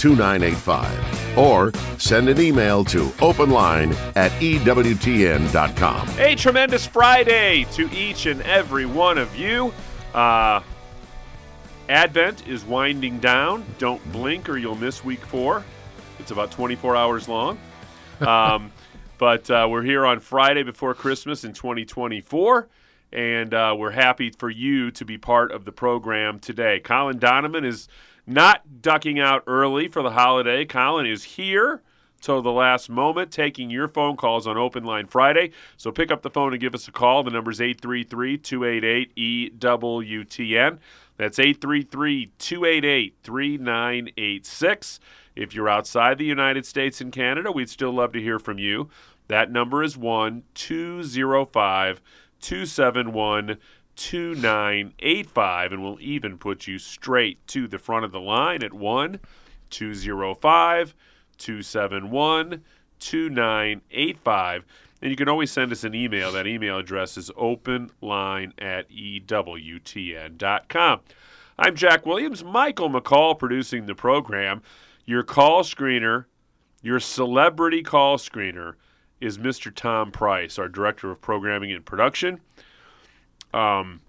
2985 or send an email to openline at EWTN.com. A tremendous Friday to each and every one of you. Uh, Advent is winding down. Don't blink or you'll miss week four. It's about 24 hours long. Um, but uh, we're here on Friday before Christmas in 2024, and uh, we're happy for you to be part of the program today. Colin Donovan is not ducking out early for the holiday. Colin is here till the last moment, taking your phone calls on Open Line Friday. So pick up the phone and give us a call. The number is 833 288 EWTN. That's 833 288 3986. If you're outside the United States and Canada, we'd still love to hear from you. That number is 1 205 271 2985, and we'll even put you straight to the front of the line at 1 205 271 2985. And you can always send us an email. That email address is openline at EWTN.com. I'm Jack Williams, Michael McCall producing the program. Your call screener, your celebrity call screener, is Mr. Tom Price, our Director of Programming and Production. Um,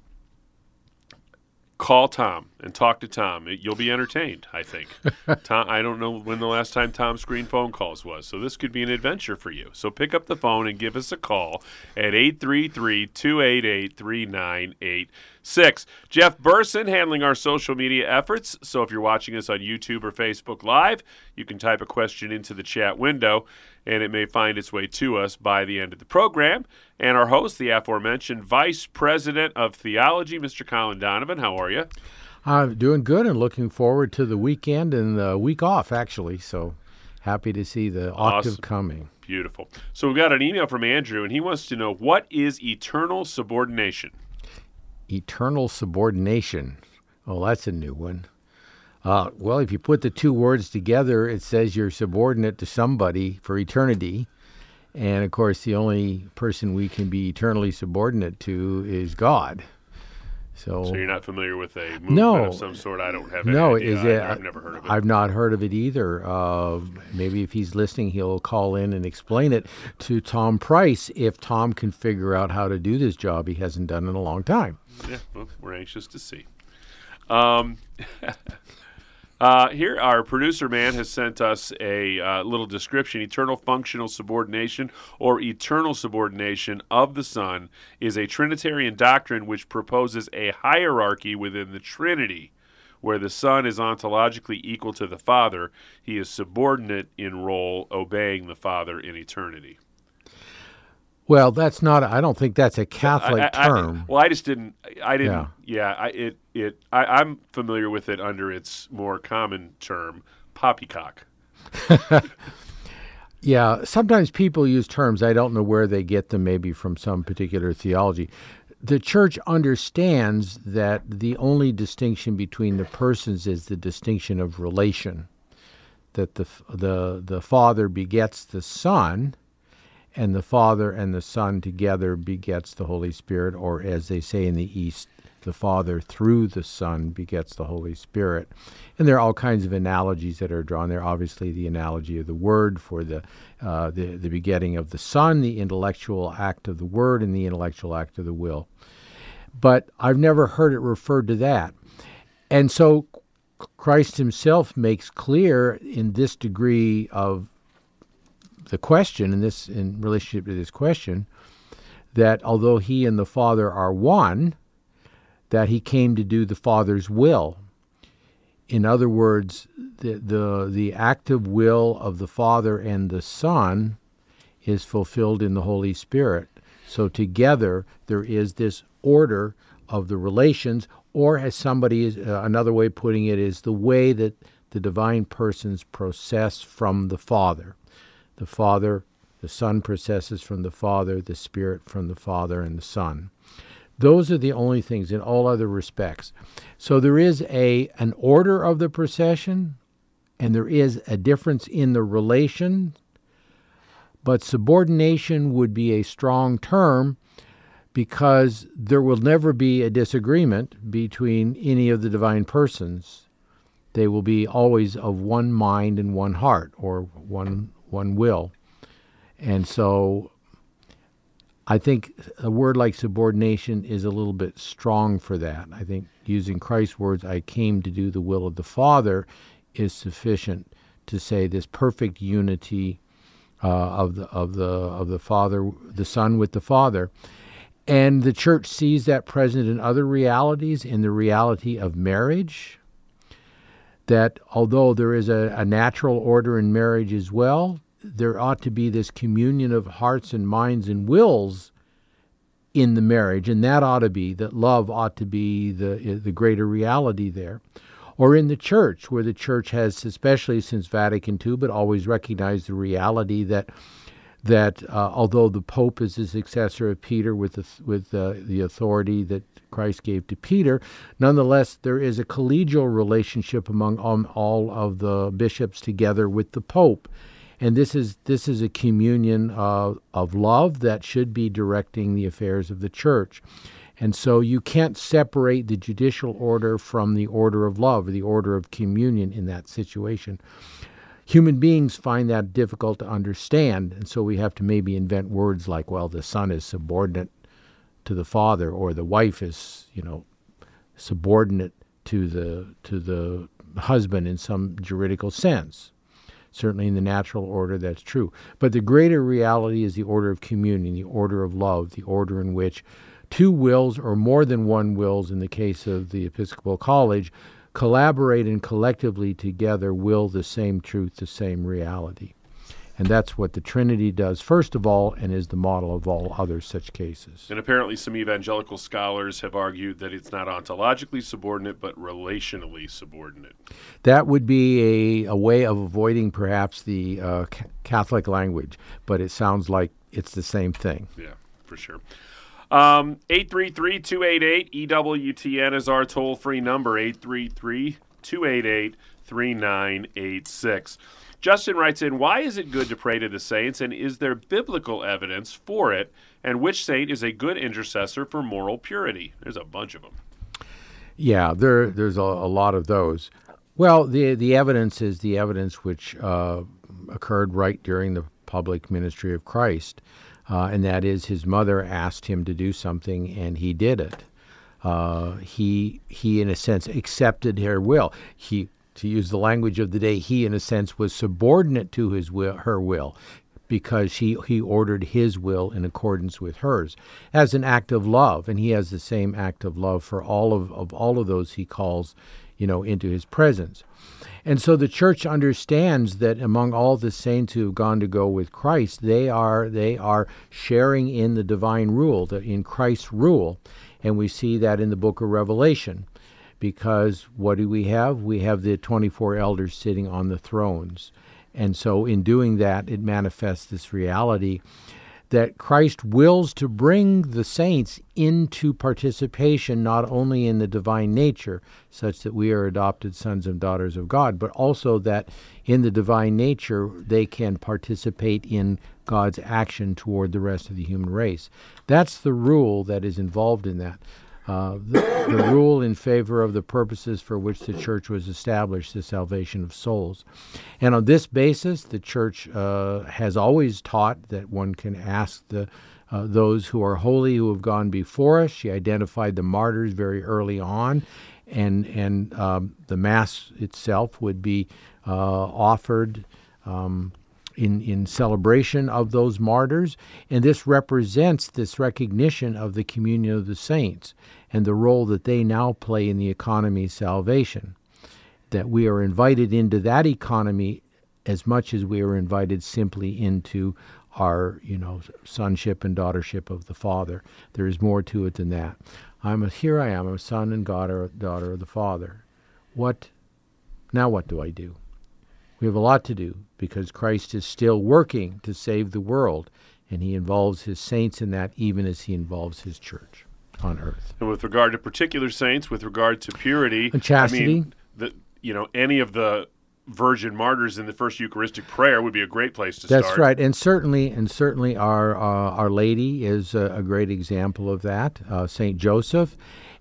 call Tom and talk to Tom. You'll be entertained, I think. Tom, I don't know when the last time Tom screened phone calls was, so this could be an adventure for you. So pick up the phone and give us a call at 833-288-3986. Jeff Burson handling our social media efforts. So if you're watching us on YouTube or Facebook Live, you can type a question into the chat window and it may find its way to us by the end of the program. And our host, the aforementioned Vice President of Theology, Mr. Colin Donovan. How are you? I'm doing good and looking forward to the weekend and the week off, actually. So happy to see the octave Awesome. coming. Beautiful. So we got an email from Andrew, and he wants to know what is eternal subordination? Eternal subordination. Oh, that's a new one. Uh, well, if you put the two words together, it says you're subordinate to somebody for eternity. And of course, the only person we can be eternally subordinate to is God. So, So you're not familiar with a movement No. of some sort? I don't have any no, idea. is it? I, I've never heard of it. I've not heard of it either. Uh, maybe if he's listening, he'll call in and explain it to Tom Price if Tom can figure out how to do this job he hasn't done in a long time. Yeah, well, we're anxious to see. Um, uh, here, our producer man has sent us a uh, little description. Eternal functional subordination or eternal subordination of the Son is a Trinitarian doctrine which proposes a hierarchy within the Trinity. Where the Son is ontologically equal to the Father, he is subordinate in role, obeying the Father in eternity. Well, that's not. I don't think that's a Catholic I- I- I- term. well, I just didn't. I didn't. Yeah. Yeah, I, it it. I, I'm familiar with it under its more common term, poppycock. Yeah, sometimes people use terms. I don't know where they get them, maybe from some particular theology. The church understands that the only distinction between the persons is the distinction of relation. That the the the Father begets the Son, and the Father and the Son together begets the Holy Spirit, or as they say in the East, the Father through the Son begets the Holy Spirit. And there are all kinds of analogies that are drawn there. Obviously, the analogy of the Word for the, uh, the, the begetting of the Son, the intellectual act of the Word, and the intellectual act of the will. But I've never heard it referred to that. And so Christ himself makes clear in this degree of the question, in this in relationship to this question, that although he and the Father are one, that he came to do the Father's will. In other words, the, the, the active will of the Father and the Son is fulfilled in the Holy Spirit. So together there is this order of the relations, or as somebody is, uh, another way of putting it is the way that the divine persons process from the Father. The Father The Son processes from the Father, the Spirit from the Father and the Son. Those are the only things in all other respects. So there is a an order of the procession, and there is a difference in the relation, but subordination would be a strong term because there will never be a disagreement between any of the divine persons. They will be always of one mind and one heart, or one one will. And so I think a word like subordination is a little bit strong for that. I think using Christ's words, I came to do the will of the Father, is sufficient to say this perfect unity uh, of the of the of the Father, the Son with the Father. And the church sees that present in other realities, in the reality of marriage. That although there is a, a natural order in marriage as well, there ought to be this communion of hearts and minds and wills in the marriage, and that ought to be that love ought to be the the greater reality there, or in the church, where the church has, especially since Vatican II, but always recognized the reality that that uh, although the Pope is the successor of Peter with the, with uh, the authority that Christ gave to Peter, nonetheless there is a collegial relationship among um, all of the bishops together with the Pope and this is this is a communion of, of love that should be directing the affairs of the church. And so you can't separate the judicial order from the order of love or the order of communion in that situation. Human beings find that difficult to understand, and so we have to maybe invent words like, well, the son is subordinate to the father, or the wife is, you know, subordinate to the to the husband in some juridical sense. Certainly in the natural order, that's true. But the greater reality is the order of communion, the order of love, the order in which two wills or more than one wills, in the case of the Episcopal College, collaborate and collectively together will the same truth, the same reality. And that's what the Trinity does, first of all, and is the model of all other such cases. And apparently, some evangelical scholars have argued that it's not ontologically subordinate, but relationally subordinate. That would be a, a way of avoiding perhaps the uh, Catholic language, but it sounds like it's the same thing. Yeah, for sure. Um, 833 288 EWTN is our toll free number, 833 288 3986. Justin writes in, Why is it good to pray to the saints, and is there biblical evidence for it? And which saint is a good intercessor for moral purity? There's a bunch of them. Yeah, there, there's a, a lot of those. Well, the, the evidence is the evidence which uh, occurred right during the public ministry of Christ, uh, and that is his mother asked him to do something, and he did it. Uh, he he in a sense accepted her will. He to use the language of the day, he, in a sense, was subordinate to his will, her will, because he, he ordered his will in accordance with hers as an act of love. And he has the same act of love for all of, of all of those he calls, you know, into his presence. And so the church understands that among all the saints who have gone to go with Christ, they are they are sharing in the divine rule, the, in Christ's rule. And we see that in the book of Revelation because what do we have? We have the 24 elders sitting on the thrones. And so, in doing that, it manifests this reality that Christ wills to bring the saints into participation not only in the divine nature, such that we are adopted sons and daughters of God, but also that in the divine nature they can participate in God's action toward the rest of the human race. That's the rule that is involved in that. Uh, the, the, rule in favor of the purposes for which the church was established, the salvation of souls. And on this basis, the church uh, has always taught that one can ask the uh, those who are holy who have gone before us. She identified the martyrs very early on, and and um, the mass itself would be uh, offered. Um, in, in celebration of those martyrs, and this represents this recognition of the communion of the saints and the role that they now play in the economy's salvation. That we are invited into that economy as much as we are invited simply into our, you know, sonship and daughtership of the Father. There is more to it than that. I'm a, here I am, a son and daughter, daughter of the Father. What now? What do I do? We have a lot to do because Christ is still working to save the world, and he involves his saints in that even as he involves his church on earth. And with regard to particular saints, with regard to purity, And chastity. I mean, the, you know, any of the virgin martyrs in the first Eucharistic prayer would be a great place to That's start. That's right, and certainly, and certainly, our uh, Our Lady is a, a great example of that. Uh, Saint Joseph,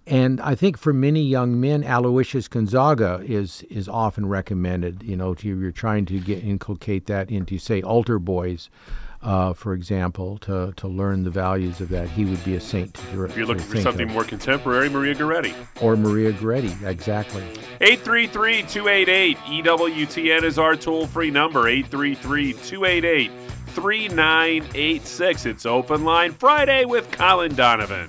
and I think for many young men, Aloysius Gonzaga is is often recommended. You know, to, you're trying to get inculcate that into say altar boys. Uh, for example, to, to learn the values of that, he would be a saint. To, If you're looking for something more contemporary, Maria Goretti. or Maria Goretti, exactly. 833 288 EWTN is our toll free number 833 288 3986. It's Open Line Friday with Colin Donovan.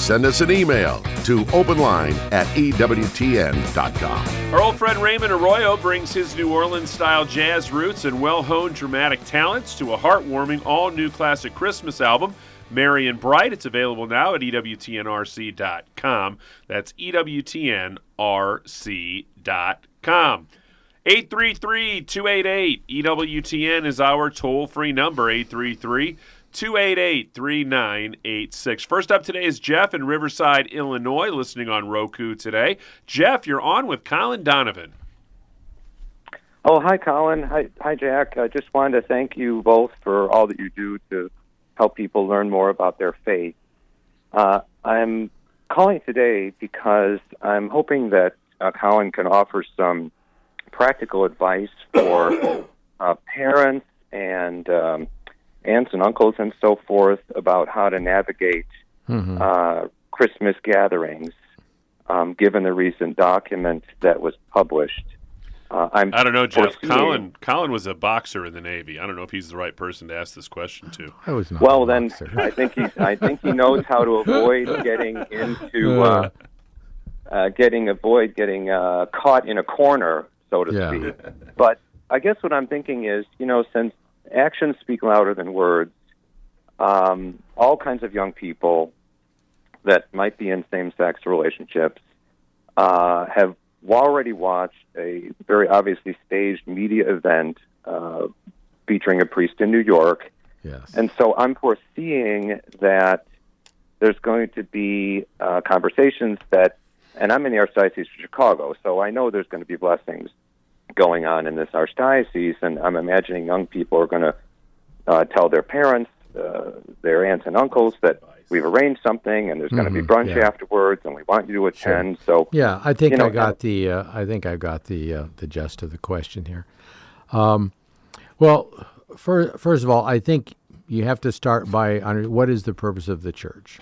send us an email to openline at EWTN.com. Our old friend Raymond Arroyo brings his New Orleans style jazz roots and well honed dramatic talents to a heartwarming all new classic Christmas album. Merry and Bright. It's available now at EWTNRC.com. That's EWTNRC.com. 833 288 EWTN is our toll free number. 833 288 3986. First up today is Jeff in Riverside, Illinois, listening on Roku today. Jeff, you're on with Colin Donovan. Oh, hi, Colin. Hi, hi, Jack. I just wanted to thank you both for all that you do to help people learn more about their faith. Uh, I'm calling today because I'm hoping that uh, Colin can offer some practical advice for uh, parents and um, aunts and uncles and so forth about how to navigate uh, Christmas gatherings, um, given the recent document that was published. Uh, I'm I don't know, Jeff. foreseeing- Colin Colin was a boxer in the Navy. I don't know if he's the right person to ask this question to. I was not. Well, a then. I think he I think he knows how to avoid getting into uh, uh, getting avoid getting uh, caught in a corner, so to Yeah. speak. But I guess what I'm thinking is, you know, since actions speak louder than words, um, all kinds of young people that might be in same-sex relationships uh, have already watched a very obviously staged media event uh, featuring a priest in New York. yes. And so I'm foreseeing that there's going to be uh, conversations that, and I'm in the Archdiocese of Chicago, so I know there's going to be blessings going on in this archdiocese, and I'm imagining young people are going to uh, tell their parents, uh, their aunts and uncles that we've arranged something, and there's going to be Mhm, brunch yeah. afterwards, and we want you to attend. So Yeah, I think you know, I got the uh, I think I got the uh, the gist of the question here. Um, well, fir- first of all, I think you have to start by under, what is the purpose of the church.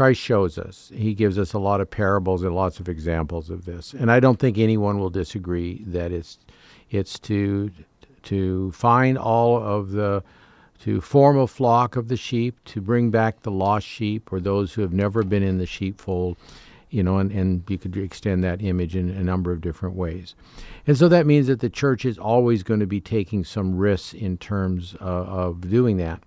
Christ shows us. He gives us a lot of parables and lots of examples of this, and I don't think anyone will disagree that it's it's to to find all of the to form a flock of the sheep, to bring back the lost sheep or those who have never been in the sheepfold, you know, and, and you could extend that image in a number of different ways. And so that means that the church is always going to be taking some risks in terms uh, of doing that.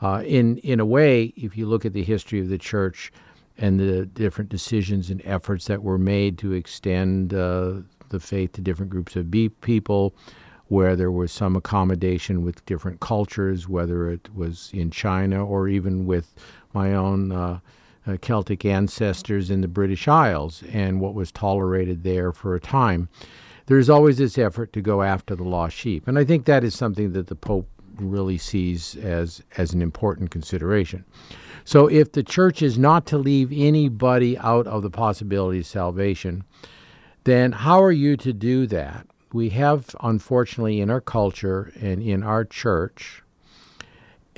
Uh, in in a way, if you look at the history of the church and the different decisions and efforts that were made to extend uh, the faith to different groups of people, where there was some accommodation with different cultures, whether it was in China or even with my own uh, uh, Celtic ancestors in the British Isles and what was tolerated there for a time. There's always this effort to go after the lost sheep, and I think that is something that the Pope really sees as as an important consideration. So if the church is not to leave anybody out of the possibility of salvation, then how are you to do that? We have, unfortunately, in our culture and in our church,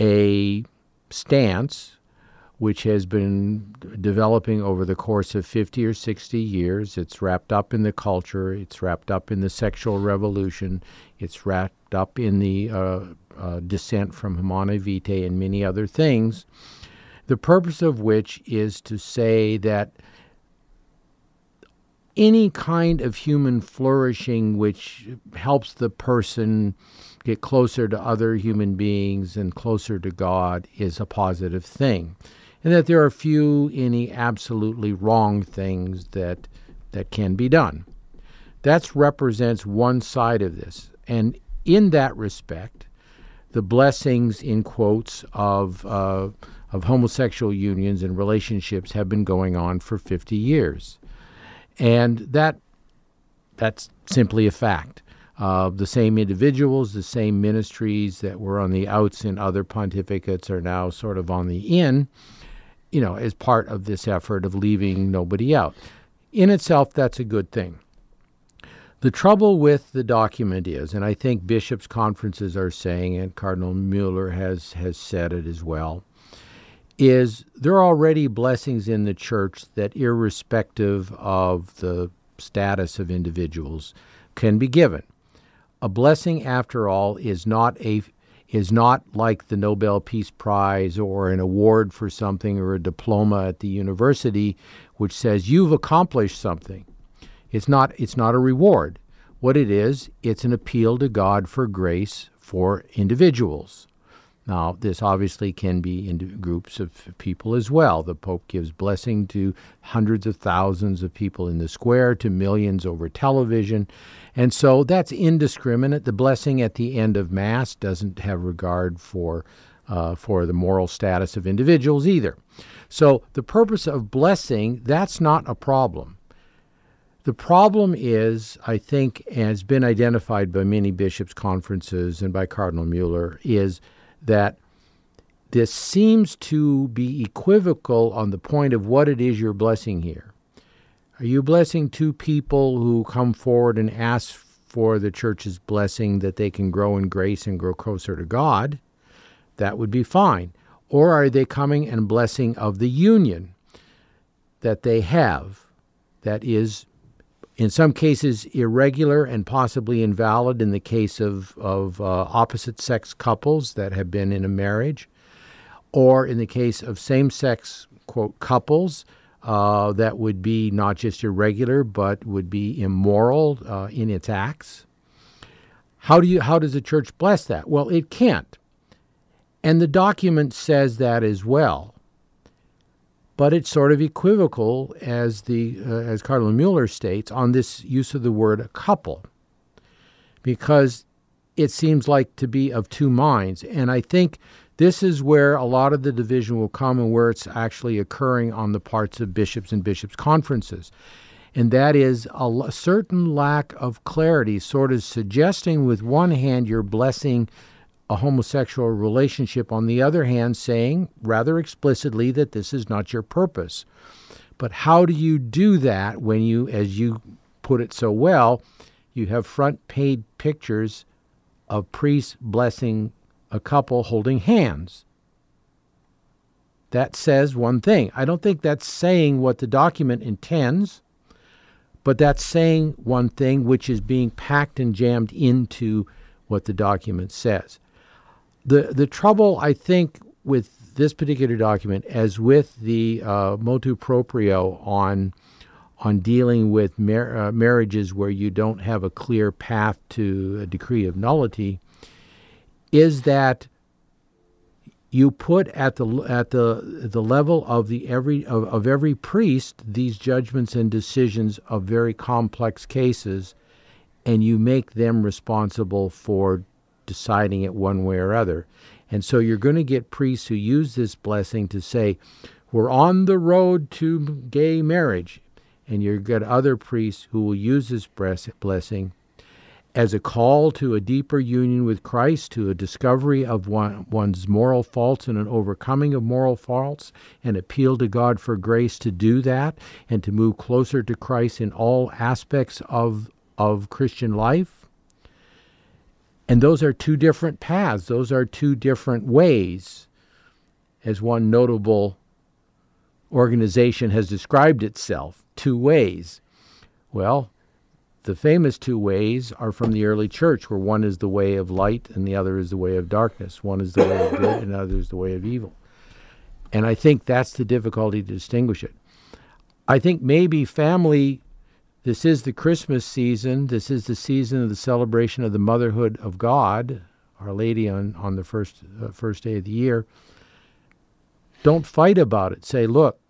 a stance which has been developing over the course of 50 or 60 years. It's wrapped up in the culture, it's wrapped up in the sexual revolution, it's wrapped up in the uh, uh, dissent from Humanae Vitae and many other things, the purpose of which is to say that any kind of human flourishing which helps the person get closer to other human beings and closer to God is a positive thing and that there are few any absolutely wrong things that that can be done. That represents one side of this, and in that respect, the blessings in quotes of uh, of homosexual unions and relationships have been going on for 50 years, and that that's simply a fact. Uh, the same individuals, the same ministries that were on the outs in other pontificates are now sort of on the in you know, as part of this effort of leaving nobody out. In itself, that's a good thing. The trouble with the document is, and I think bishops' conferences are saying it, Cardinal Mueller has, has said it as well, is there are already blessings in the church that, irrespective of the status of individuals, can be given. A blessing, after all, is not a is not like the Nobel Peace Prize or an award for something or a diploma at the university which says you've accomplished something. It's not it's not a reward. What it is, it's an appeal to God for grace for individuals. Now, this obviously can be in groups of people as well. The Pope gives blessing to hundreds of thousands of people in the square, to millions over television. And so that's indiscriminate. The blessing at the end of Mass doesn't have regard for, uh, for the moral status of individuals either. So the purpose of blessing, that's not a problem. The problem is, I think, has been identified by many bishops' conferences and by Cardinal Mueller, is that this seems to be equivocal on the point of what it is you're blessing here. Are you blessing two people who come forward and ask for the church's blessing that they can grow in grace and grow closer to God? That would be fine. Or are they coming and blessing of the union that they have that is in some cases irregular and possibly invalid in the case of, of uh, opposite sex couples that have been in a marriage, or in the case of same sex, quote, couples uh, that would be not just irregular but would be immoral uh, in its acts. How, do you, how does the church bless that? Well, it can't. And the document says that as well but it's sort of equivocal, as the uh, as Cardinal Mueller states, on this use of the word a couple, because it seems like to be of two minds, and I think this is where a lot of the division will come, and where it's actually occurring on the parts of bishops and bishops' conferences. And that is a certain lack of clarity, sort of suggesting, with one hand, you're blessing a homosexual relationship, on the other hand, saying rather explicitly that this is not your purpose. But how do you do that when you, as you put it so well, you have front page pictures of priests blessing a couple holding hands? That says one thing. I don't think that's saying what the document intends, but that's saying one thing which is being packed and jammed into what the document says the the trouble I think with this particular document, as with the uh, motu proprio on on dealing with mar- uh, marriages where you don't have a clear path to a decree of nullity, is that you put at the at the the level of the every of, of every priest these judgments and decisions of very complex cases, and you make them responsible for deciding it one way or other. And so you're going to get priests who use this blessing to say, we're on the road to gay marriage. And you've got other priests who will use this blessing as a call to a deeper union with Christ, to a discovery of one, one's moral faults and an overcoming of moral faults, and appeal to God for grace to do that and to move closer to Christ in all aspects of, of Christian life. And those are two different paths, those are two different ways, as one notable organization has described itself two ways. Well, the famous two ways are from the early church, where one is the way of light and the other is the way of darkness. One is the way of good and the other is the way of evil. And I think that's the difficulty to distinguish it. I think maybe family, this is the Christmas season, this is the season of the celebration of the motherhood of God, Our Lady on, on the first, uh, first day of the year. Don't fight about it. Say, look,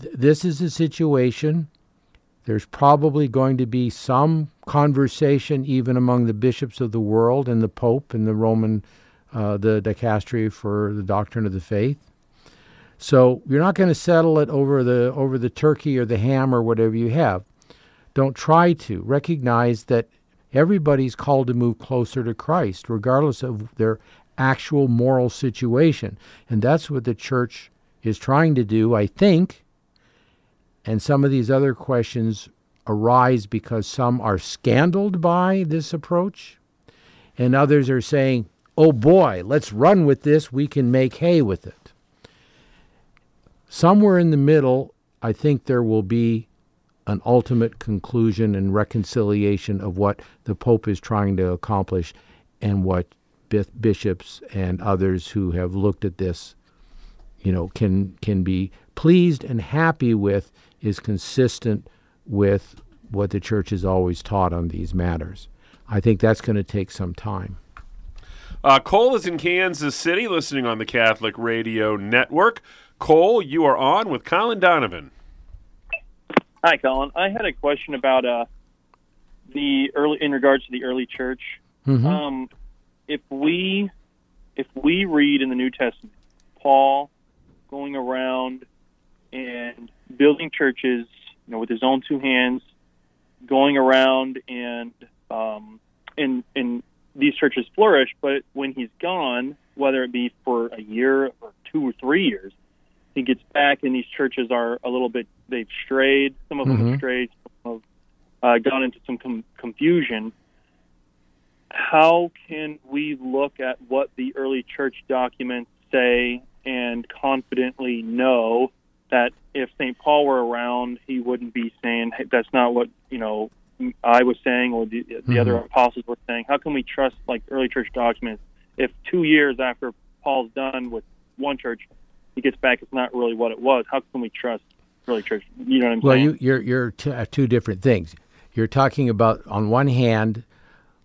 th- this is a situation there's probably going to be some conversation even among the bishops of the world and the Pope and the Roman, uh, the dicastery for the doctrine of the faith. So you're not going to settle it over the over the turkey or the ham or whatever you have. Don't try to. Recognize that everybody's called to move closer to Christ, regardless of their actual moral situation, and that's what the church is trying to do. I think and some of these other questions arise because some are scandaled by this approach, and others are saying, oh boy, let's run with this, we can make hay with it. Somewhere in the middle, I think there will be an ultimate conclusion and reconciliation of what the Pope is trying to accomplish and what bishops and others who have looked at this you know can can be pleased and happy with is consistent with what the church has always taught on these matters. I think that's going to take some time. Uh, Cole is in Kansas City listening on the Catholic Radio Network. Cole, you are on with Colin Donovan. Hi, Colin. I had a question about uh, the early in regards to the early church. Mm-hmm. Um, if we if we read in the New Testament, Paul going around and building churches, you know, with his own two hands, going around and um, and and these churches flourish. But when he's gone, whether it be for a year or two or three years, he gets back, and these churches are a little bit they've strayed. Some of them Mhm. have strayed. Some have uh, gone into some com- confusion. How can we look at what the early church documents say and confidently know that if St. Paul were around, he wouldn't be saying hey, that's not what you know I was saying or the, the other Mhm. apostles were saying. How can we trust like early church documents if two years after Paul's done with one church, he gets back, it's not really what it was? How can we trust early church? You know what I'm Well, saying? Well, you, you're you're t- uh, two different things. You're talking about on one hand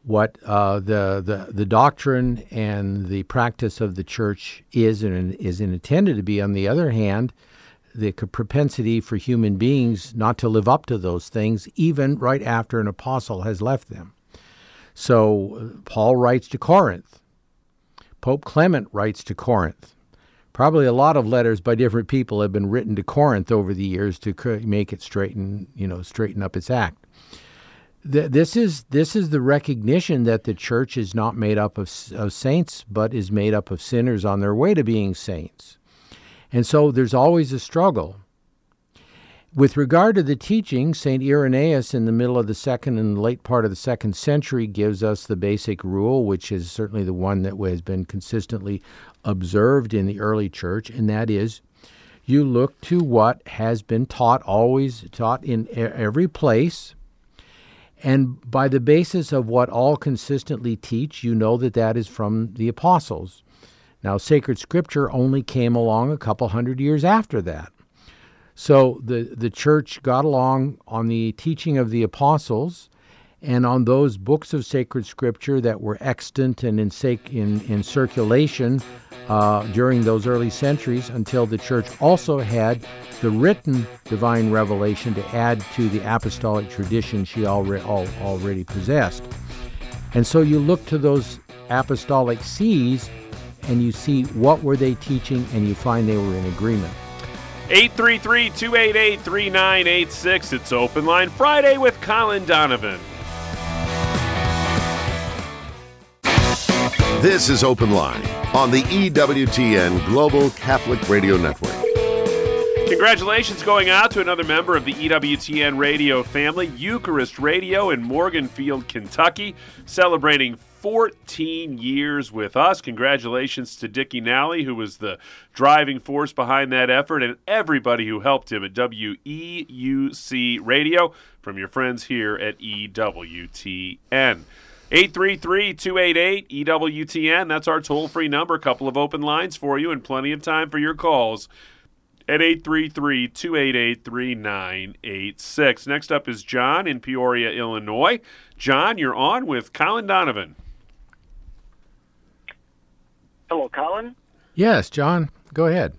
what uh, the the the doctrine and the practice of the church is and is intended to be. On the other hand, the propensity for human beings not to live up to those things, even right after an apostle has left them. So uh, Paul writes to Corinth. Pope Clement writes to Corinth. Probably a lot of letters by different people have been written to Corinth over the years to make it straighten, you know, straighten up its act. Th- This is this is the recognition that the church is not made up of, of saints, but is made up of sinners on their way to being saints, and so there's always a struggle. With regard to the teaching, St. Irenaeus in the middle of the second and late part of the second century gives us the basic rule, which is certainly the one that has been consistently observed in the early church, and that is you look to what has been taught, always taught in every place. And by the basis of what all consistently teach, you know that that is from the apostles. Now, sacred scripture only came along a couple hundred years after that. So the, the church got along on the teaching of the apostles and on those books of sacred scripture that were extant and in, sac- in, in circulation uh, during those early centuries until the church also had the written divine revelation to add to the apostolic tradition she already, al- already possessed. And so you look to those apostolic sees and you see what were they teaching and you find they were in agreement. 833 288 3986. It's Open Line Friday with Colin Donovan. This is Open Line on the EWTN Global Catholic Radio Network. Congratulations going out to another member of the EWTN radio family, Eucharist Radio in Morganfield, Kentucky, celebrating 14 years with us. Congratulations to Dickie Nally, who was the driving force behind that effort, and everybody who helped him at WEUC Radio from your friends here at EWTN. 833 288 EWTN. That's our toll free number. A couple of open lines for you and plenty of time for your calls at 833 288 3986. Next up is John in Peoria, Illinois. John, you're on with Colin Donovan. Hello, Colin. Yes, John, go ahead.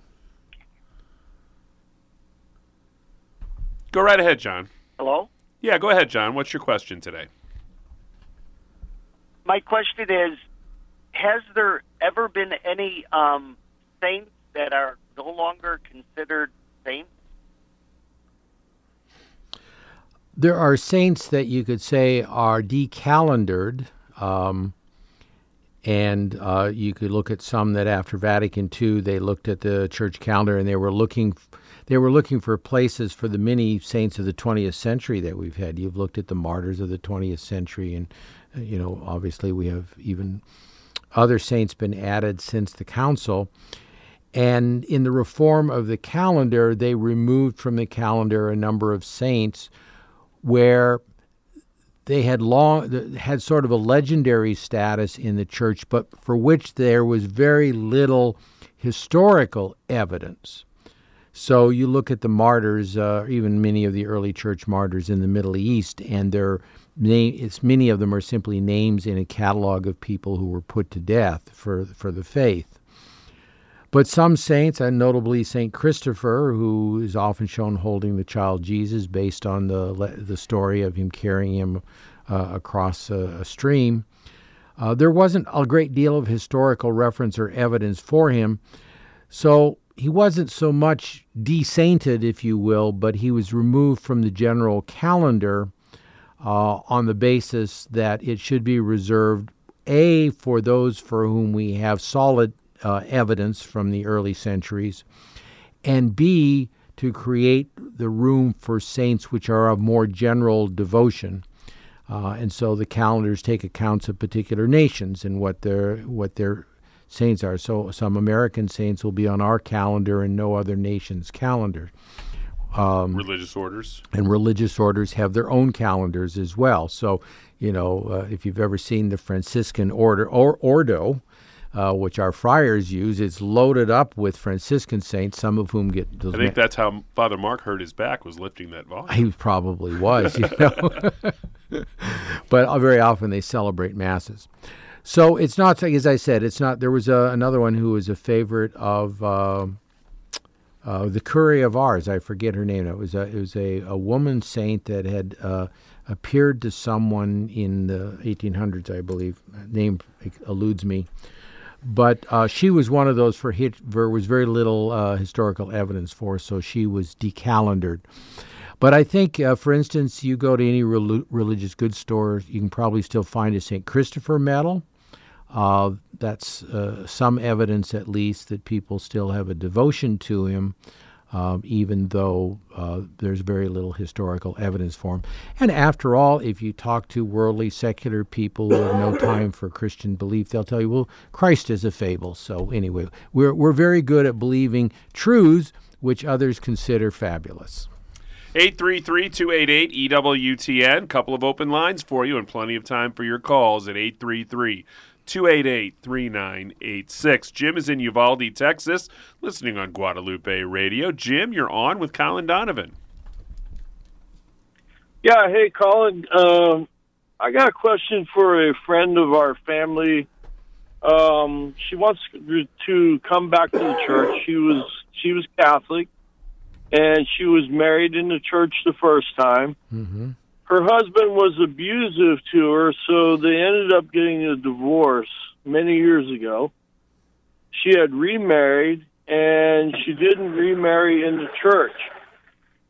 Go right ahead, John. Hello. Yeah, go ahead, John. What's your question today? My question is Has there ever been any um, saints that are no longer considered saints? There are saints that you could say are decalendared, um, and uh, you could look at some that after Vatican II they looked at the church calendar and they were looking, they were looking for places for the many saints of the 20th century that we've had. You've looked at the martyrs of the 20th century, and you know obviously we have even other saints been added since the council. And in the reform of the calendar, they removed from the calendar a number of saints where they had long had sort of a legendary status in the church, but for which there was very little historical evidence. So you look at the martyrs, uh, even many of the early church martyrs in the Middle East, and their name, it's many of them are simply names in a catalog of people who were put to death for for the faith. But some saints, and notably Saint Christopher, who is often shown holding the child Jesus, based on the the story of him carrying him uh, across a, a stream, uh, there wasn't a great deal of historical reference or evidence for him. So he wasn't so much desainted, if you will, but he was removed from the general calendar uh, on the basis that it should be reserved a for those for whom we have solid uh, evidence from the early centuries, and B, to create the room for saints which are of more general devotion. Uh, and so the calendars take accounts of particular nations and what their what their saints are. So some American saints will be on our calendar and no other nation's calendar. Um, religious orders and religious orders have their own calendars as well. So you know uh, if you've ever seen the Franciscan order or Ordo, uh, which our friars use, it's loaded up with Franciscan saints, some of whom get. I think that's how Father Mark hurt his back was lifting that volume. He probably was, you know. but very often they celebrate masses. So it's not, as I said, it's not. There was a, another one who was a favorite of uh, uh, the Curé of Ars. I forget her name. It was a, it was a, a woman saint that had uh, appeared to someone in the 1800s, I believe. Name eludes me but uh, she was one of those for which there was very little uh, historical evidence for, so she was decalendared. But I think, uh, for instance, you go to any religious goods store, you can probably still find a St. Christopher medal. Uh, that's uh, some evidence, at least, that people still have a devotion to him um, even though uh, there's very little historical evidence for him. And after all, if you talk to worldly, secular people who have no time for Christian belief, they'll tell you, well, Christ is a fable. So, anyway, we're, we're very good at believing truths which others consider fabulous. 833 288 EWTN. A couple of open lines for you and plenty of time for your calls at 833 288 3986. Jim is in Uvalde, Texas, listening on Guadalupe Radio. Jim, you're on with Colin Donovan. Yeah, hey, Colin. Um, I got a question for a friend of our family. Um, she wants to come back to the church. She was she was Catholic, and she was married in the church the first time. Mm-hmm her husband was abusive to her, so they ended up getting a divorce many years ago. She had remarried, and she didn't remarry in the church.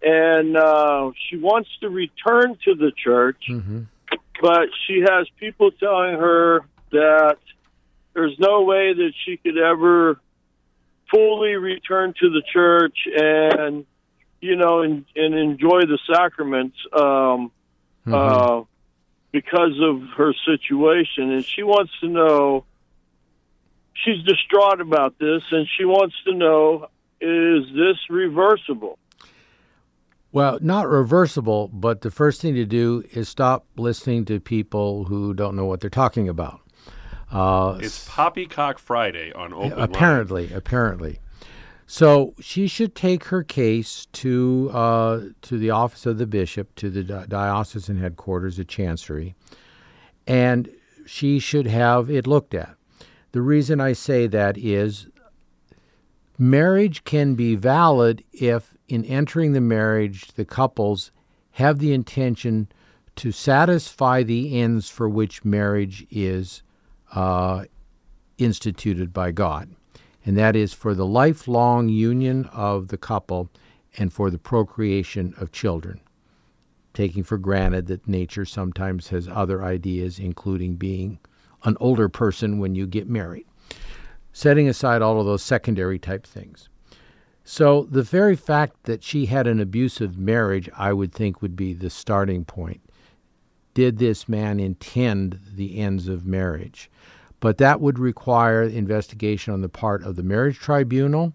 And uh, she wants to return to the church, mm-hmm. but she has people telling her that there's no way that she could ever fully return to the church and you know and, and enjoy the sacraments um, mm-hmm. uh, because of her situation, and she wants to know. She's distraught about this, and she wants to know: Is this reversible? Well, not reversible, but the first thing to do is stop listening to people who don't know what they're talking about. Uh, it's Poppycock Friday on Open Apparently, Line. apparently. So she should take her case to uh, to the office of the bishop, to the diocesan headquarters of Chancery, and she should have it looked at. The reason I say that is marriage can be valid if in entering the marriage, the couples have the intention to satisfy the ends for which marriage is uh, instituted by God, and that is for the lifelong union of the couple and for the procreation of children, taking for granted that nature sometimes has other ideas, including being an older person when you get married, setting aside all of those secondary type things. So the very fact that she had an abusive marriage, I would think, would be the starting point. Did this man intend the ends of marriage? But that would require investigation on the part of the marriage tribunal.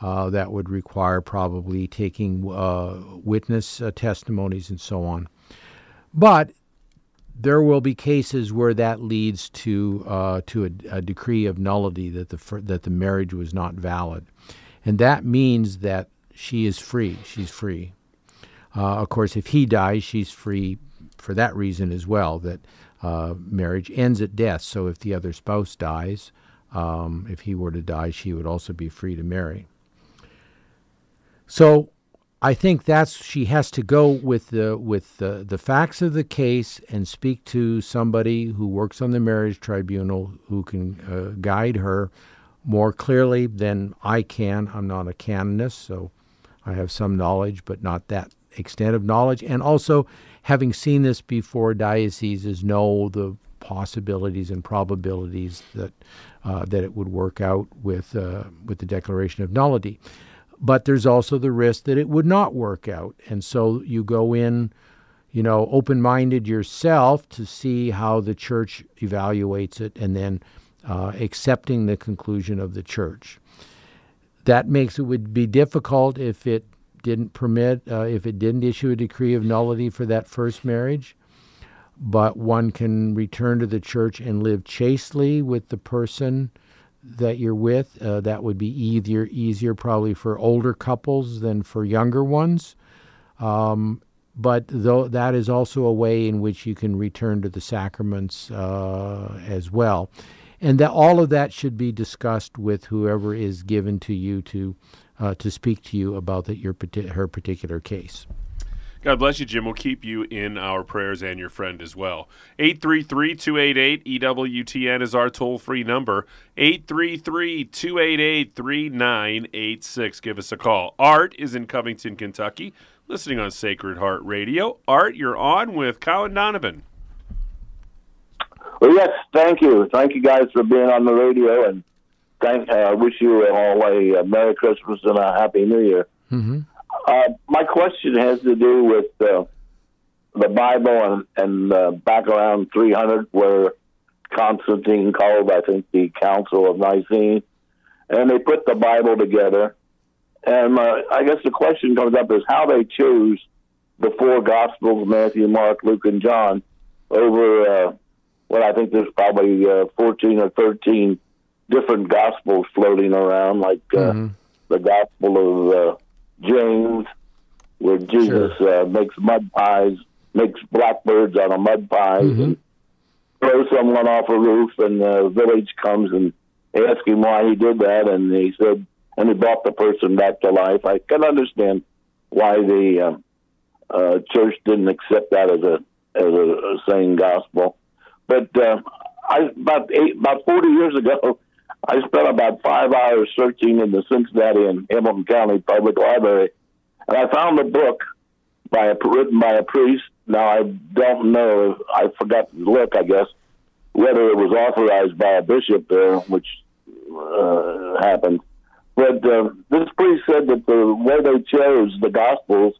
Uh, that would require probably taking uh, witness uh, testimonies and so on. But there will be cases where that leads to uh, to a, a, decree of nullity that the that the marriage was not valid and that means that she is free. She's free. Uh, of course, if he dies, she's free for that reason as well. That uh, marriage ends at death. So if the other spouse dies, um, if he were to die, she would also be free to marry. So I think that's she has to go with the with the, the facts of the case and speak to somebody who works on the marriage tribunal who can uh, guide her more clearly than I can. I'm not a canonist, so I have some knowledge, but not that extent of knowledge. And also, having seen this before, dioceses know the possibilities and probabilities that uh, that it would work out with uh, with the declaration of nullity. But there's also the risk that it would not work out, and so you go in, you know, open-minded yourself to see how the church evaluates it, and then uh, accepting the conclusion of the church. That makes it would be difficult if it didn't permit, uh, if it didn't issue a decree of nullity for that first marriage. But one can return to the church and live chastely with the person that you're with. Uh, that would be easier, easier probably for older couples than for younger ones. Um, but though that is also a way in which you can return to the sacraments uh, as well and that all of that should be discussed with whoever is given to you to uh, to speak to you about the, your her particular case. God bless you, Jim. We'll keep you in our prayers and your friend as well. 833 288 EWTN is our toll free number. 833 288 3986. Give us a call. Art is in Covington, Kentucky, listening on Sacred Heart Radio. Art, you're on with Colin Donovan. Well, yes, thank you. Thank you guys for being on the radio, and thank. I uh, wish you all a, a Merry Christmas and a Happy New Year. Mm-hmm. Uh, my question has to do with uh, the Bible and, and uh, back around 300, where Constantine called, I think, the Council of Nicene, and they put the Bible together. And uh, I guess the question comes up is how they choose the four Gospels Matthew, Mark, Luke, and John over uh, well, I think there's probably uh, 14 or 13 different gospels floating around, like uh, mm-hmm. the Gospel of uh, James, where Jesus sure. uh, makes mud pies, makes blackbirds out of mud pies, mm-hmm. and throws someone off a roof, and the village comes and ask him why he did that, and he said, and he brought the person back to life. I can understand why the uh, uh, church didn't accept that as a as a, a sane gospel. But uh, I about eight, about forty years ago, I spent about five hours searching in the Cincinnati and Hamilton County Public Library, and I found a book by a written by a priest. Now I don't know. I forgot to look. I guess whether it was authorized by a bishop there, which uh, happened. But uh, this priest said that the way they chose the Gospels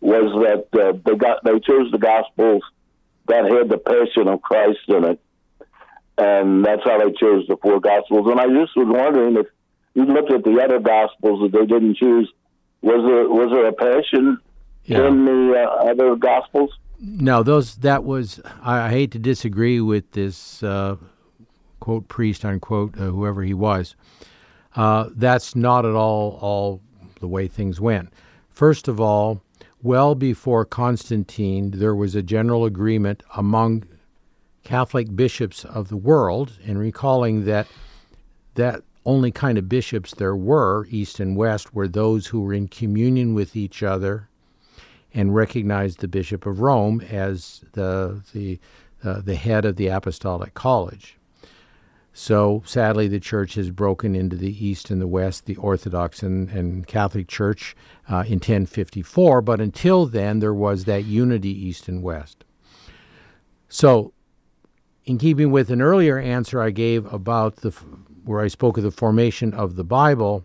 was that uh, they got they chose the Gospels that had the Passion of Christ in it, and that's how they chose the four Gospels. And I just was wondering if you looked at the other Gospels that they didn't choose, was there was there a Passion Yeah. in the uh, other Gospels? No, those that was. I, I hate to disagree with this uh, quote priest unquote uh, whoever he was. Uh, that's not at all all the way things went. First of all, well before Constantine, there was a general agreement among Catholic bishops of the world, and recalling that that only kind of bishops there were, east and west, were those who were in communion with each other and recognized the Bishop of Rome as the the uh, the head of the Apostolic College. So sadly, the church has broken into the East and the West, the Orthodox and, and Catholic Church uh, in 1054. But until then, there was that unity East and West. So, in keeping with an earlier answer I gave about the where I spoke of the formation of the Bible,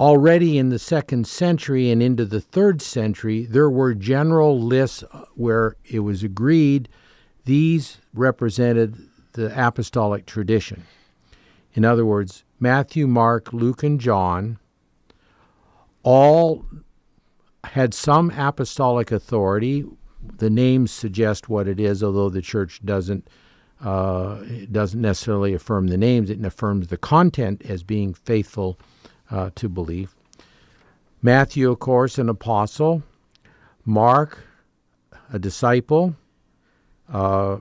already in the second century and into the third century, there were general lists uh, where it was agreed these represented the apostolic tradition. In other words, Matthew, Mark, Luke, and John all had some apostolic authority. The names suggest what it is, although the church doesn't uh, doesn't necessarily affirm the names. It affirms the content as being faithful uh, to belief. Matthew, of course, an apostle. Mark, a disciple. Uh,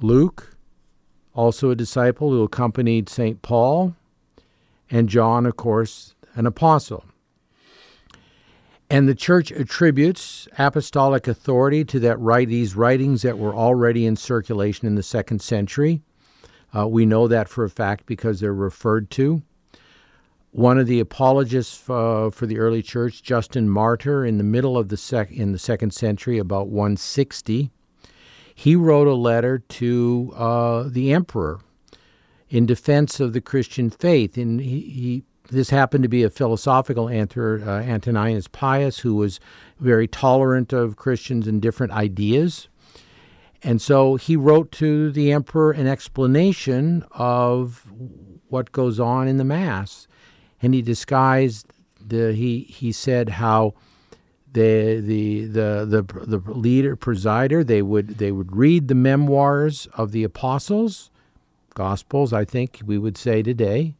Luke, also a disciple who accompanied St. Paul. And John, of course, an apostle. And the church attributes apostolic authority to that right, these writings that were already in circulation in the second century. Uh, we know that for a fact because they're referred to. One of the apologists uh, for the early church, Justin Martyr, in the middle of the sec- in the second century, about 160, he wrote a letter to uh, the emperor in defense of the Christian faith. And he, he this happened to be a philosophical uh, Antoninus Pius, who was very tolerant of Christians and different ideas. And so he wrote to the emperor an explanation of what goes on in the Mass. And he disguised the he he said how the the the the, the leader presider they would they would read the memoirs of the apostles, gospels I think we would say today,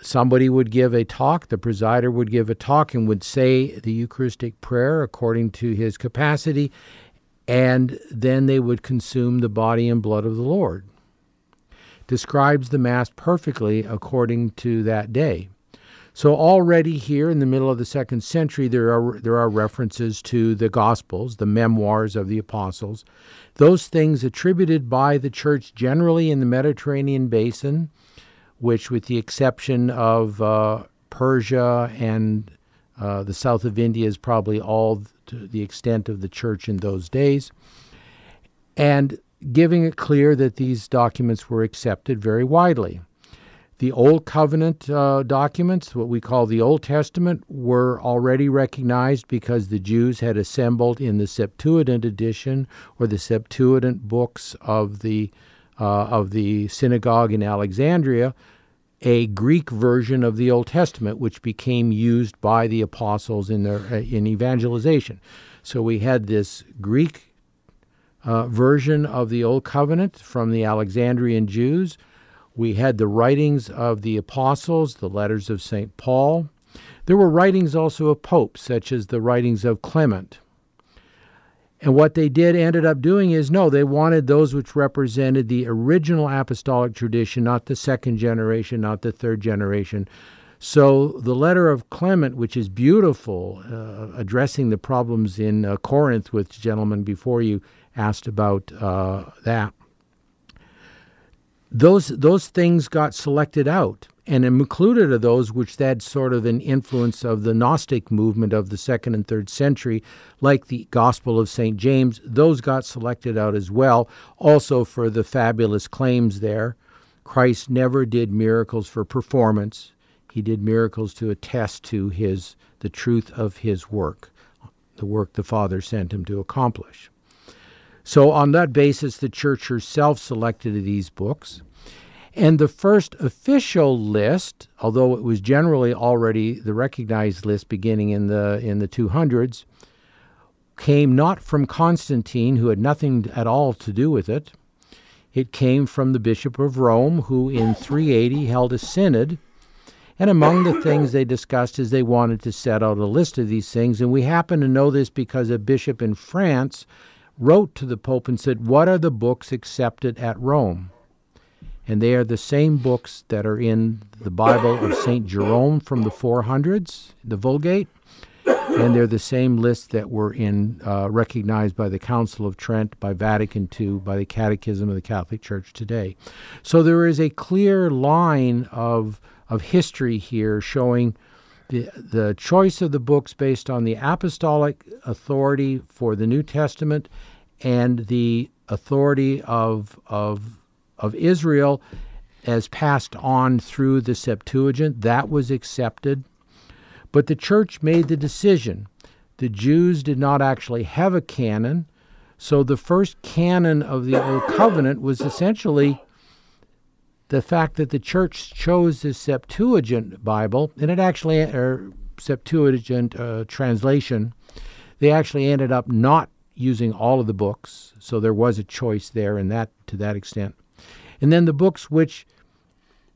somebody would give a talk, the presider would give a talk and would say the Eucharistic prayer according to his capacity, and then they would consume the body and blood of the Lord. Describes the Mass perfectly according to that day. So already here in the middle of the second century, there are there are references to the Gospels, the memoirs of the apostles, those things attributed by the Church generally in the Mediterranean basin, which, with the exception of uh, Persia and uh, the south of India, is probably all to the extent of the Church in those days, and giving it clear that these documents were accepted very widely. The Old Covenant uh, documents, what we call the Old Testament, were already recognized because the Jews had assembled in the Septuagint edition or the Septuagint books of the uh, of the synagogue in Alexandria, a Greek version of the Old Testament, which became used by the apostles in their uh, in evangelization. So we had this Greek uh, version of the Old Covenant from the Alexandrian Jews. We had the writings of the apostles, the letters of St. Paul. There were writings also of popes, such as the writings of Clement. And what they did ended up doing is no, they wanted those which represented the original apostolic tradition, not the second generation, not the third generation. So the letter of Clement, which is beautiful, uh, addressing the problems in uh, Corinth, which gentlemen before you asked about uh, that, those those things got selected out and included are those which had sort of an influence of the Gnostic movement of the second and third century, like the Gospel of St. James. Those got selected out as well, also for the fabulous claims there. Christ never did miracles for performance. He did miracles to attest to his the truth of his work, the work the Father sent him to accomplish. So, on that basis, the church herself selected these books. And the first official list, although it was generally already the recognized list beginning in the in the 200s, came not from Constantine, who had nothing at all to do with it. It came from the Bishop of Rome, who in 380 held a synod. And among the things they discussed is they wanted to set out a list of these things. And we happen to know this because a bishop in France wrote to the Pope and said, What are the books accepted at Rome? And they are the same books that are in the Bible of St. Jerome from the 400s, the Vulgate, and they're the same lists that were in uh, recognized by the Council of Trent, by Vatican II, by the Catechism of the Catholic Church today. So there is a clear line of of history here showing the the choice of the books based on the apostolic authority for the New Testament and the authority of of of Israel as passed on through the Septuagint that was accepted but the church made the decision. The Jews did not actually have a canon, so the first canon of the Old Covenant was essentially the fact that the church chose the Septuagint Bible, and it actually, or Septuagint uh, translation, they actually ended up not using all of the books, so there was a choice there and that to that extent. And then the books which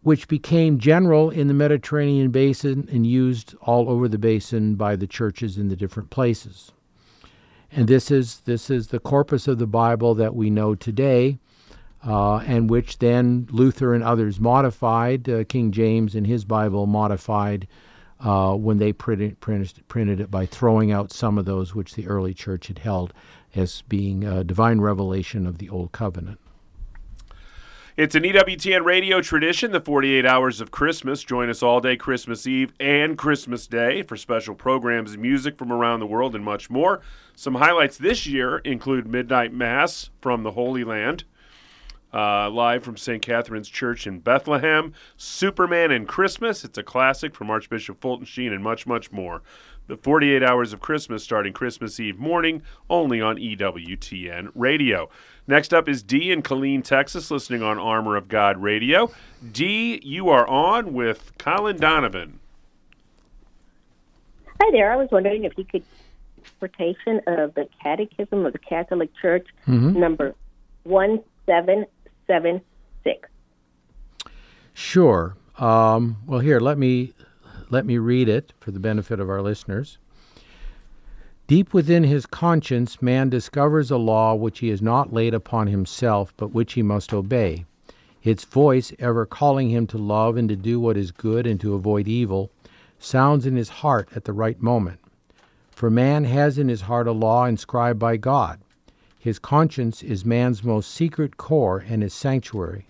which became general in the Mediterranean basin and used all over the basin by the churches in the different places. And this is this is the corpus of the Bible that we know today, uh, and which then Luther and others modified. Uh, King James in his Bible modified uh, when they printed, printed, printed it by throwing out some of those which the early church had held as being a divine revelation of the Old Covenant. It's an EWTN radio tradition, the 48 hours of Christmas. Join us all day Christmas Eve and Christmas Day for special programs, music from around the world, and much more. Some highlights this year include Midnight Mass from the Holy Land, uh, live from St. Catherine's Church in Bethlehem, Superman and Christmas. It's a classic from Archbishop Fulton Sheen, and much, much more. The 48 hours of Christmas starting Christmas Eve morning, only on EWTN radio. Next up is D in Killeen, Texas, listening on Armor of God Radio. D, you are on with Colin Donovan. Hi there. I was wondering if you could interpretation of the Catechism of the Catholic Church, mm-hmm. number one seven seven six. Sure. Um, well, here let me let me read it for the benefit of our listeners. Deep within his conscience, man discovers a law which he has not laid upon himself, but which he must obey. Its voice, ever calling him to love and to do what is good and to avoid evil, sounds in his heart at the right moment. For man has in his heart a law inscribed by God. His conscience is man's most secret core and his sanctuary.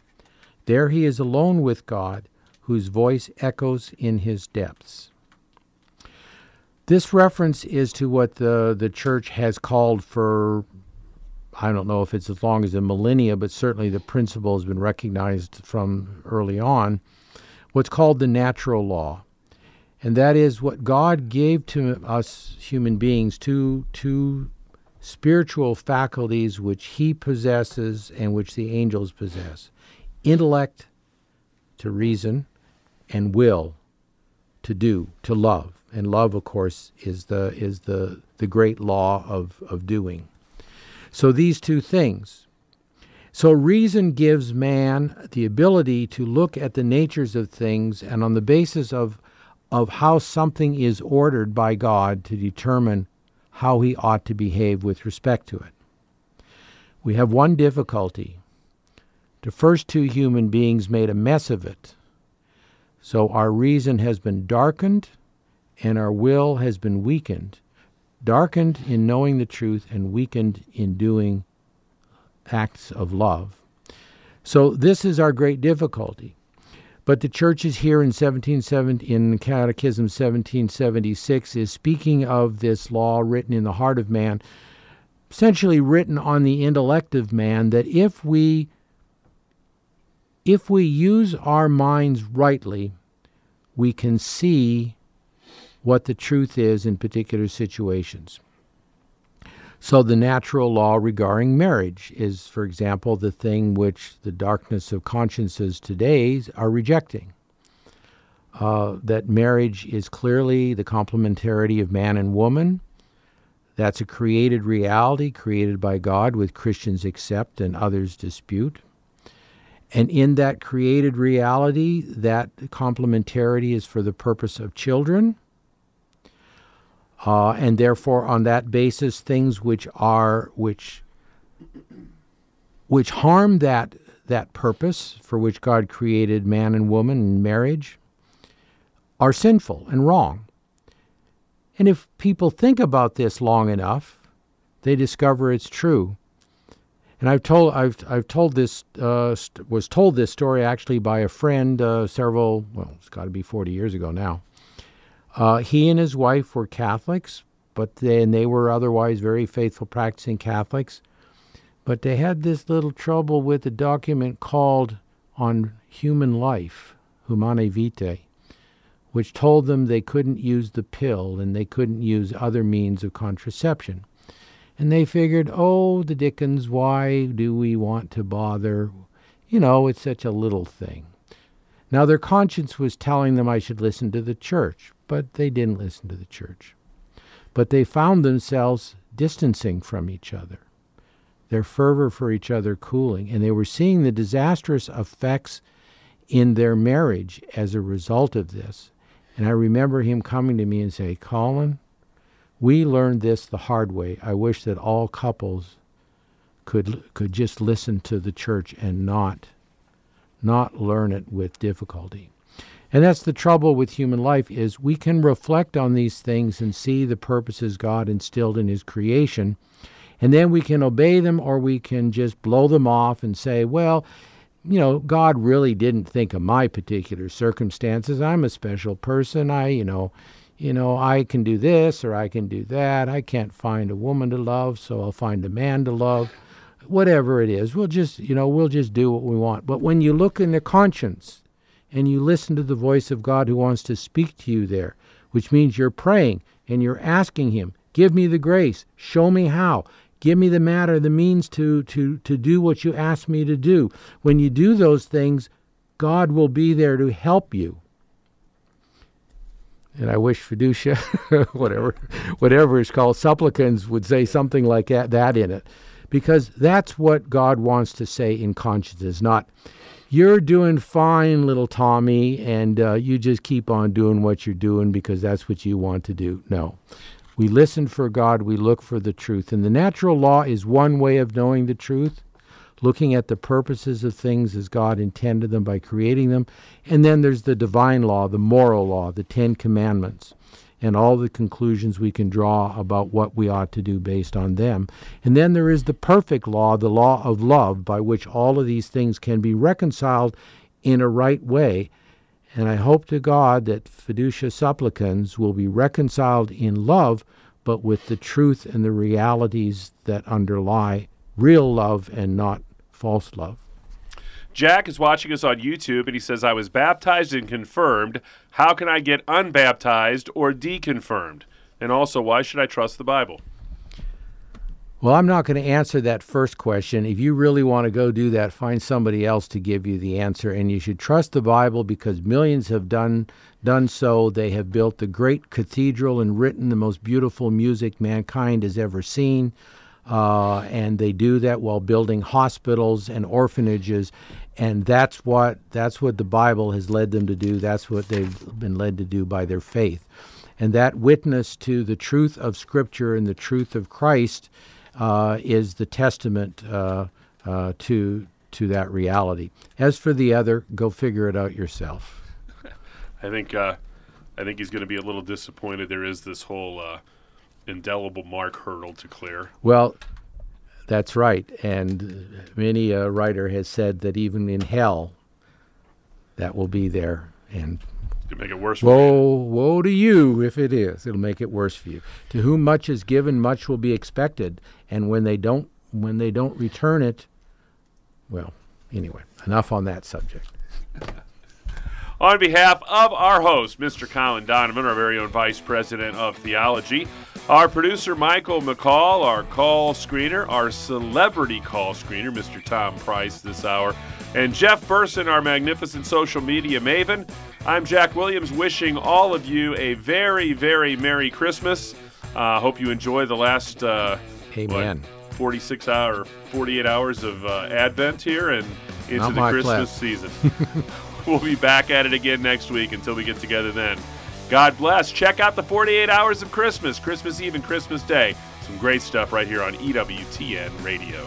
There he is alone with God, whose voice echoes in his depths. This reference is to what the, the church has called for, I don't know if it's as long as a millennia, but certainly the principle has been recognized from early on, what's called the natural law. And that is what God gave to us human beings, two, two spiritual faculties which He possesses and which the angels possess intellect to reason, and will to do, to love and love, of course, is the is the the great law of of doing. So these two things. So reason gives man the ability to look at the natures of things and on the basis of of how something is ordered by God to determine how he ought to behave with respect to it. We have one difficulty. The first two human beings made a mess of it. So our reason has been darkened and our will has been weakened, darkened in knowing the truth and weakened in doing acts of love. So this is our great difficulty. But the church is here in 1770 in Catechism 1776 is speaking of this law written in the heart of man, essentially written on the intellect of man that if we if we use our minds rightly, we can see what the truth is in particular situations. So, the natural law regarding marriage is, for example, the thing which the darkness of consciences today are rejecting. Uh, that marriage is clearly the complementarity of man and woman. That's a created reality created by God, with Christians accept and others dispute. And in that created reality, that complementarity is for the purpose of children. Uh, and therefore, on that basis, things which are which which harm that that purpose for which God created man and woman in marriage are sinful and wrong. And if people think about this long enough, they discover it's true. And I've told I've I've told this uh, st- was told this story actually by a friend uh, several well it's got to be forty years ago now. Uh, he and his wife were Catholics, but then they were otherwise very faithful practicing Catholics. But they had this little trouble with a document called On Human Life, Humanae Vitae, which told them they couldn't use the pill and they couldn't use other means of contraception. And they figured, oh, the dickens, why do we want to bother? You know, it's such a little thing. Now, their conscience was telling them I should listen to the church, but they didn't listen to the church. But they found themselves distancing from each other, their fervor for each other cooling, and they were seeing the disastrous effects in their marriage as a result of this. And I remember him coming to me and say, Colin, we learned this the hard way. I wish that all couples could could just listen to the church and not not learn it with difficulty. And that's the trouble with human life is we can reflect on these things and see the purposes God instilled in his creation. And then we can obey them or we can just blow them off and say, well, you know, God really didn't think of my particular circumstances. I'm a special person. I, you know, you know, I can do this or I can do that. I can't find a woman to love, so I'll find a man to love. Whatever it is, we'll just, you know, we'll just do what we want. But when you look in the conscience and you listen to the voice of God who wants to speak to you there, which means you're praying and you're asking Him, give me the grace, show me how, Give me the matter, the means to, to, to do what you ask me to do. When you do those things, God will be there to help you. And I wish fiducia, whatever, whatever it's called, supplicans would say something like that, that in it, because that's what God wants to say in consciences, not you're doing fine, little Tommy, and uh, you just keep on doing what you're doing because that's what you want to do. No, we listen for God, we look for the truth. And the natural law is one way of knowing the truth, looking at the purposes of things as God intended them by creating them. And then there's the divine law, the moral law, the Ten Commandments, and all the conclusions we can draw about what we ought to do based on them. And then there is the perfect law, the law of love, by which all of these things can be reconciled in a right way and I hope to God that fiducia supplicans will be reconciled in love, but with the truth and the realities that underlie real love and not false love. Jack is watching us on YouTube and he says, I was baptized and confirmed. How can I get unbaptized or deconfirmed? And also, why should I trust the Bible? Well, I'm not going to answer that first question. If you really want to go do that, find somebody else to give you the answer. And you should trust the Bible because millions have done done so. They have built the great cathedral and written the most beautiful music mankind has ever seen. Uh, and they do that while building hospitals and orphanages, and that's what that's what the Bible has led them to do. That's what they've been led to do by their faith, and that witness to the truth of Scripture and the truth of Christ uh, is the testament uh, uh, to to that reality. As for the other, go figure it out yourself. I think uh, I think he's going to be a little disappointed. There is this whole uh, indelible mark hurdle to clear. Well, that's right, and many a writer has said that even in hell, that will be there, and to make it worse. For you, woe, woe to you if it is. It'll make it worse for you. To whom much is given, much will be expected, and when they don't, when they don't return it, well, anyway, enough on that subject. on behalf of our host, Mr. Colin Donovan, our very own Vice President of Theology, Our producer, Michael McCall, our call screener, our celebrity call screener, Mr. Tom Price, this hour, and Jeff Burson, our magnificent social media maven. I'm Jack Williams, wishing all of you a very, very Merry Christmas. Uh, hope you enjoy the last uh, Amen. what, 46 hour, 48 hours of uh, Advent here and into Not the Christmas left. season. we'll be back at it again next week until we get together then. God bless. Check out the 48 hours of Christmas, Christmas Eve and Christmas Day. Some great stuff right here on EWTN Radio.